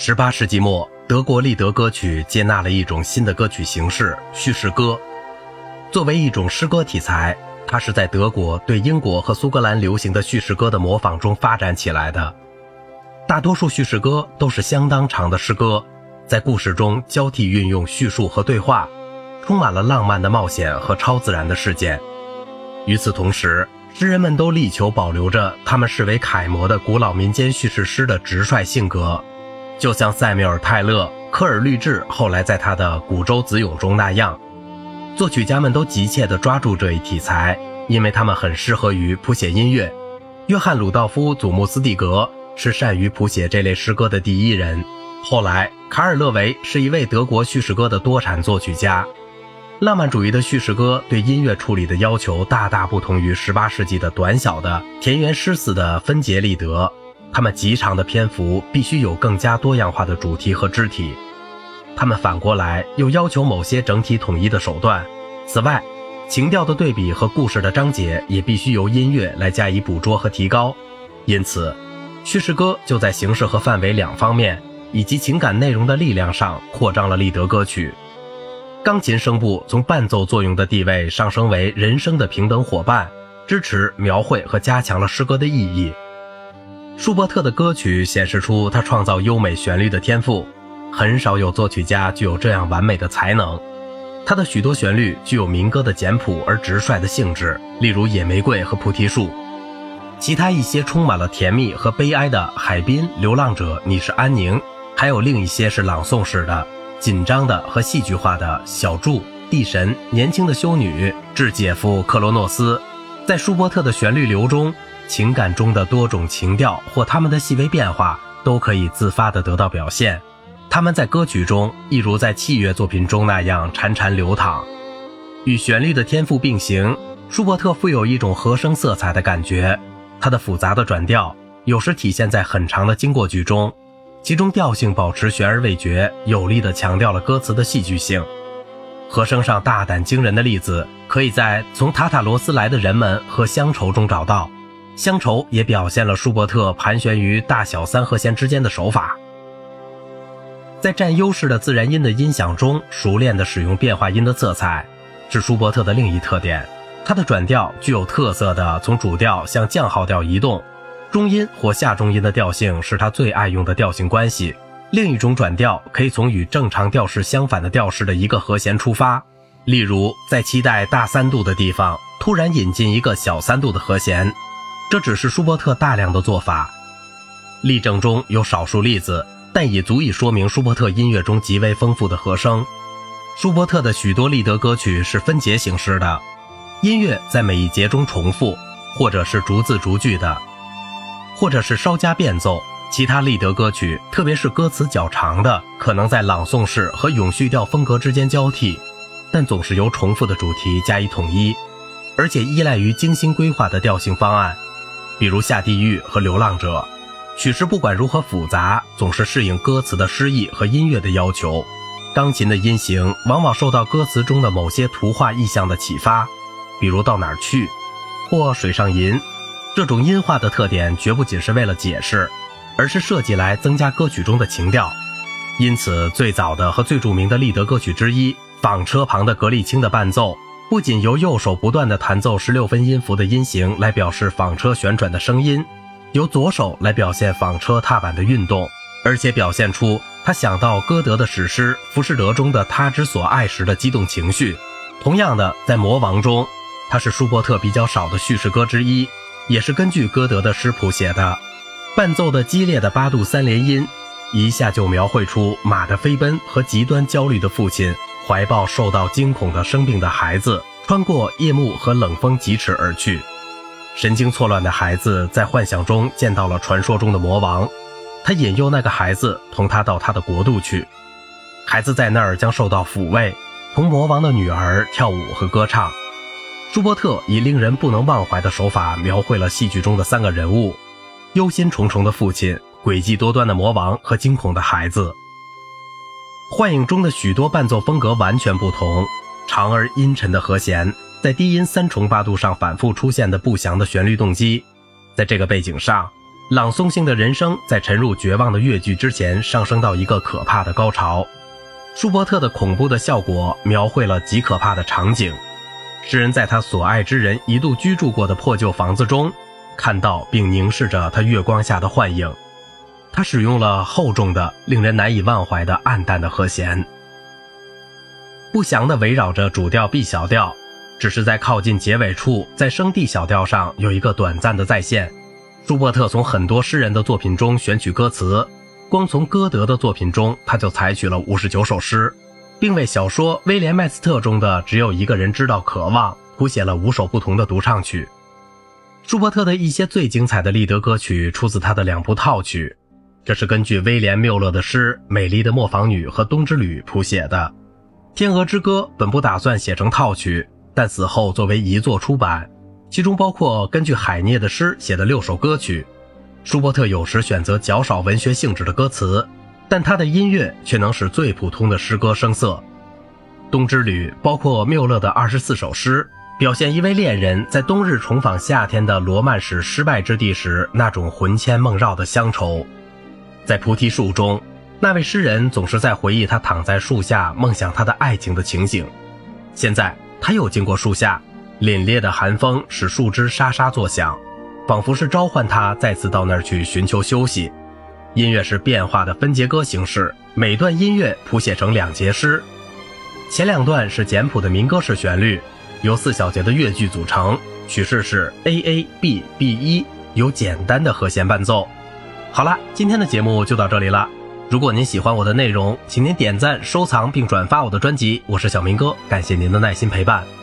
十八世纪末，德国立德歌曲接纳了一种新的歌曲形式——叙事歌。作为一种诗歌题材，它是在德国对英国和苏格兰流行的叙事歌的模仿中发展起来的。大多数叙事歌都是相当长的诗歌，在故事中交替运用叙述和对话，充满了浪漫的冒险和超自然的事件。与此同时，诗人们都力求保留着他们视为楷模的古老民间叙事诗的直率性格。就像塞缪尔·泰勒、科尔律治后来在他的《古舟子咏》中那样，作曲家们都急切地抓住这一题材，因为他们很适合于谱写音乐。约翰·鲁道夫·祖穆斯蒂格是善于谱写这类诗歌的第一人。后来，卡尔勒维是一位德国叙事歌的多产作曲家。浪漫主义的叙事歌对音乐处理的要求大大不同于18世纪的短小的田园诗词的分节利德。他们极长的篇幅必须有更加多样化的主题和肢体，他们反过来又要求某些整体统一的手段。此外，情调的对比和故事的章节也必须由音乐来加以捕捉和提高。因此，叙事歌就在形式和范围两方面，以及情感内容的力量上扩张了立德歌曲。钢琴声部从伴奏作用的地位上升为人声的平等伙伴，支持、描绘和加强了诗歌的意义。舒伯特的歌曲显示出他创造优美旋律的天赋，很少有作曲家具有这样完美的才能。他的许多旋律具有民歌的简朴而直率的性质，例如《野玫瑰》和《菩提树》；其他一些充满了甜蜜和悲哀的《海滨》《流浪者》《你是安宁》，还有另一些是朗诵式的、紧张的和戏剧化的《小筑》《地神》《年轻的修女》《致姐夫克罗诺斯》。在舒伯特的旋律流中。情感中的多种情调或它们的细微变化都可以自发地得到表现。他们在歌曲中，一如在器乐作品中那样潺潺流淌，与旋律的天赋并行。舒伯特富有一种和声色彩的感觉，他的复杂的转调有时体现在很长的经过句中，其中调性保持悬而未决，有力地强调了歌词的戏剧性。和声上大胆惊人的例子，可以在《从塔塔罗斯来的人们》和《乡愁》中找到。乡愁也表现了舒伯特盘旋于大小三和弦之间的手法，在占优势的自然音的音响中，熟练地使用变化音的色彩，是舒伯特的另一特点。他的转调具有特色的从主调向降号调移动，中音或下中音的调性是他最爱用的调性关系。另一种转调可以从与正常调式相反的调式的一个和弦出发，例如在期待大三度的地方突然引进一个小三度的和弦。这只是舒伯特大量的做法，例证中有少数例子，但也足以说明舒伯特音乐中极为丰富的和声。舒伯特的许多立德歌曲是分节形式的，音乐在每一节中重复，或者是逐字逐句的，或者是稍加变奏。其他立德歌曲，特别是歌词较长的，可能在朗诵式和永续调风格之间交替，但总是由重复的主题加以统一，而且依赖于精心规划的调性方案。比如下地狱和流浪者，曲式不管如何复杂，总是适应歌词的诗意和音乐的要求。钢琴的音型往往受到歌词中的某些图画意象的启发，比如到哪儿去，或水上吟。这种音画的特点绝不仅是为了解释，而是设计来增加歌曲中的情调。因此，最早的和最著名的立德歌曲之一《纺车旁的格里青》的伴奏。不仅由右手不断地弹奏十六分音符的音型来表示纺车旋转的声音，由左手来表现纺车踏板的运动，而且表现出他想到歌德的史诗《浮士德》中的他之所爱时的激动情绪。同样的，在《魔王》中，它是舒伯特比较少的叙事歌之一，也是根据歌德的诗谱写的。伴奏的激烈的八度三连音，一下就描绘出马的飞奔和极端焦虑的父亲。怀抱受到惊恐的生病的孩子，穿过夜幕和冷风疾驰而去。神经错乱的孩子在幻想中见到了传说中的魔王，他引诱那个孩子同他到他的国度去。孩子在那儿将受到抚慰，同魔王的女儿跳舞和歌唱。舒伯特以令人不能忘怀的手法描绘了戏剧中的三个人物：忧心忡忡的父亲、诡计多端的魔王和惊恐的孩子。幻影中的许多伴奏风格完全不同，长而阴沉的和弦，在低音三重八度上反复出现的不祥的旋律动机，在这个背景上，朗诵性的人声在沉入绝望的乐句之前上升到一个可怕的高潮。舒伯特的恐怖的效果描绘了极可怕的场景。诗人在他所爱之人一度居住过的破旧房子中，看到并凝视着他月光下的幻影。他使用了厚重的、令人难以忘怀的暗淡的和弦，不详地围绕着主调 B 小调，只是在靠近结尾处，在升 D 小调上有一个短暂的再现。舒伯特从很多诗人的作品中选取歌词，光从歌德的作品中，他就采取了五十九首诗，并为小说《威廉麦斯特》中的只有一个人知道渴望谱写了五首不同的独唱曲。舒伯特的一些最精彩的立德歌曲出自他的两部套曲，这是根据威廉缪勒的诗《美丽的磨坊女》和《冬之旅》谱写的。《天鹅之歌》本不打算写成套曲，但死后作为遗作出版。其中包括根据海涅的诗写的六首歌曲。舒伯特有时选择较少文学性质的歌词，但他的音乐却能使最普通的诗歌生涩。《冬之旅》包括缪勒的二十四首诗，表现一位恋人在冬日重访夏天的罗曼史失败之地时那种魂牵梦绕的乡愁。在《菩提树》中，那位诗人总是在回忆他躺在树下梦想他的爱情的情景。现在他又经过树下。凛冽的寒风使树枝沙沙作响，仿佛是召唤他再次到那儿去寻求休息。音乐是变化的分节歌形式，每段音乐谱写成两节诗，前两段是简朴的民歌式旋律，由四小节的乐句组成，曲式是 A A B B 一，有简单的和弦伴奏。好啦，今天的节目就到这里了。如果您喜欢我的内容，请您点赞、收藏并转发我的专辑。我是小明哥，感谢您的耐心陪伴。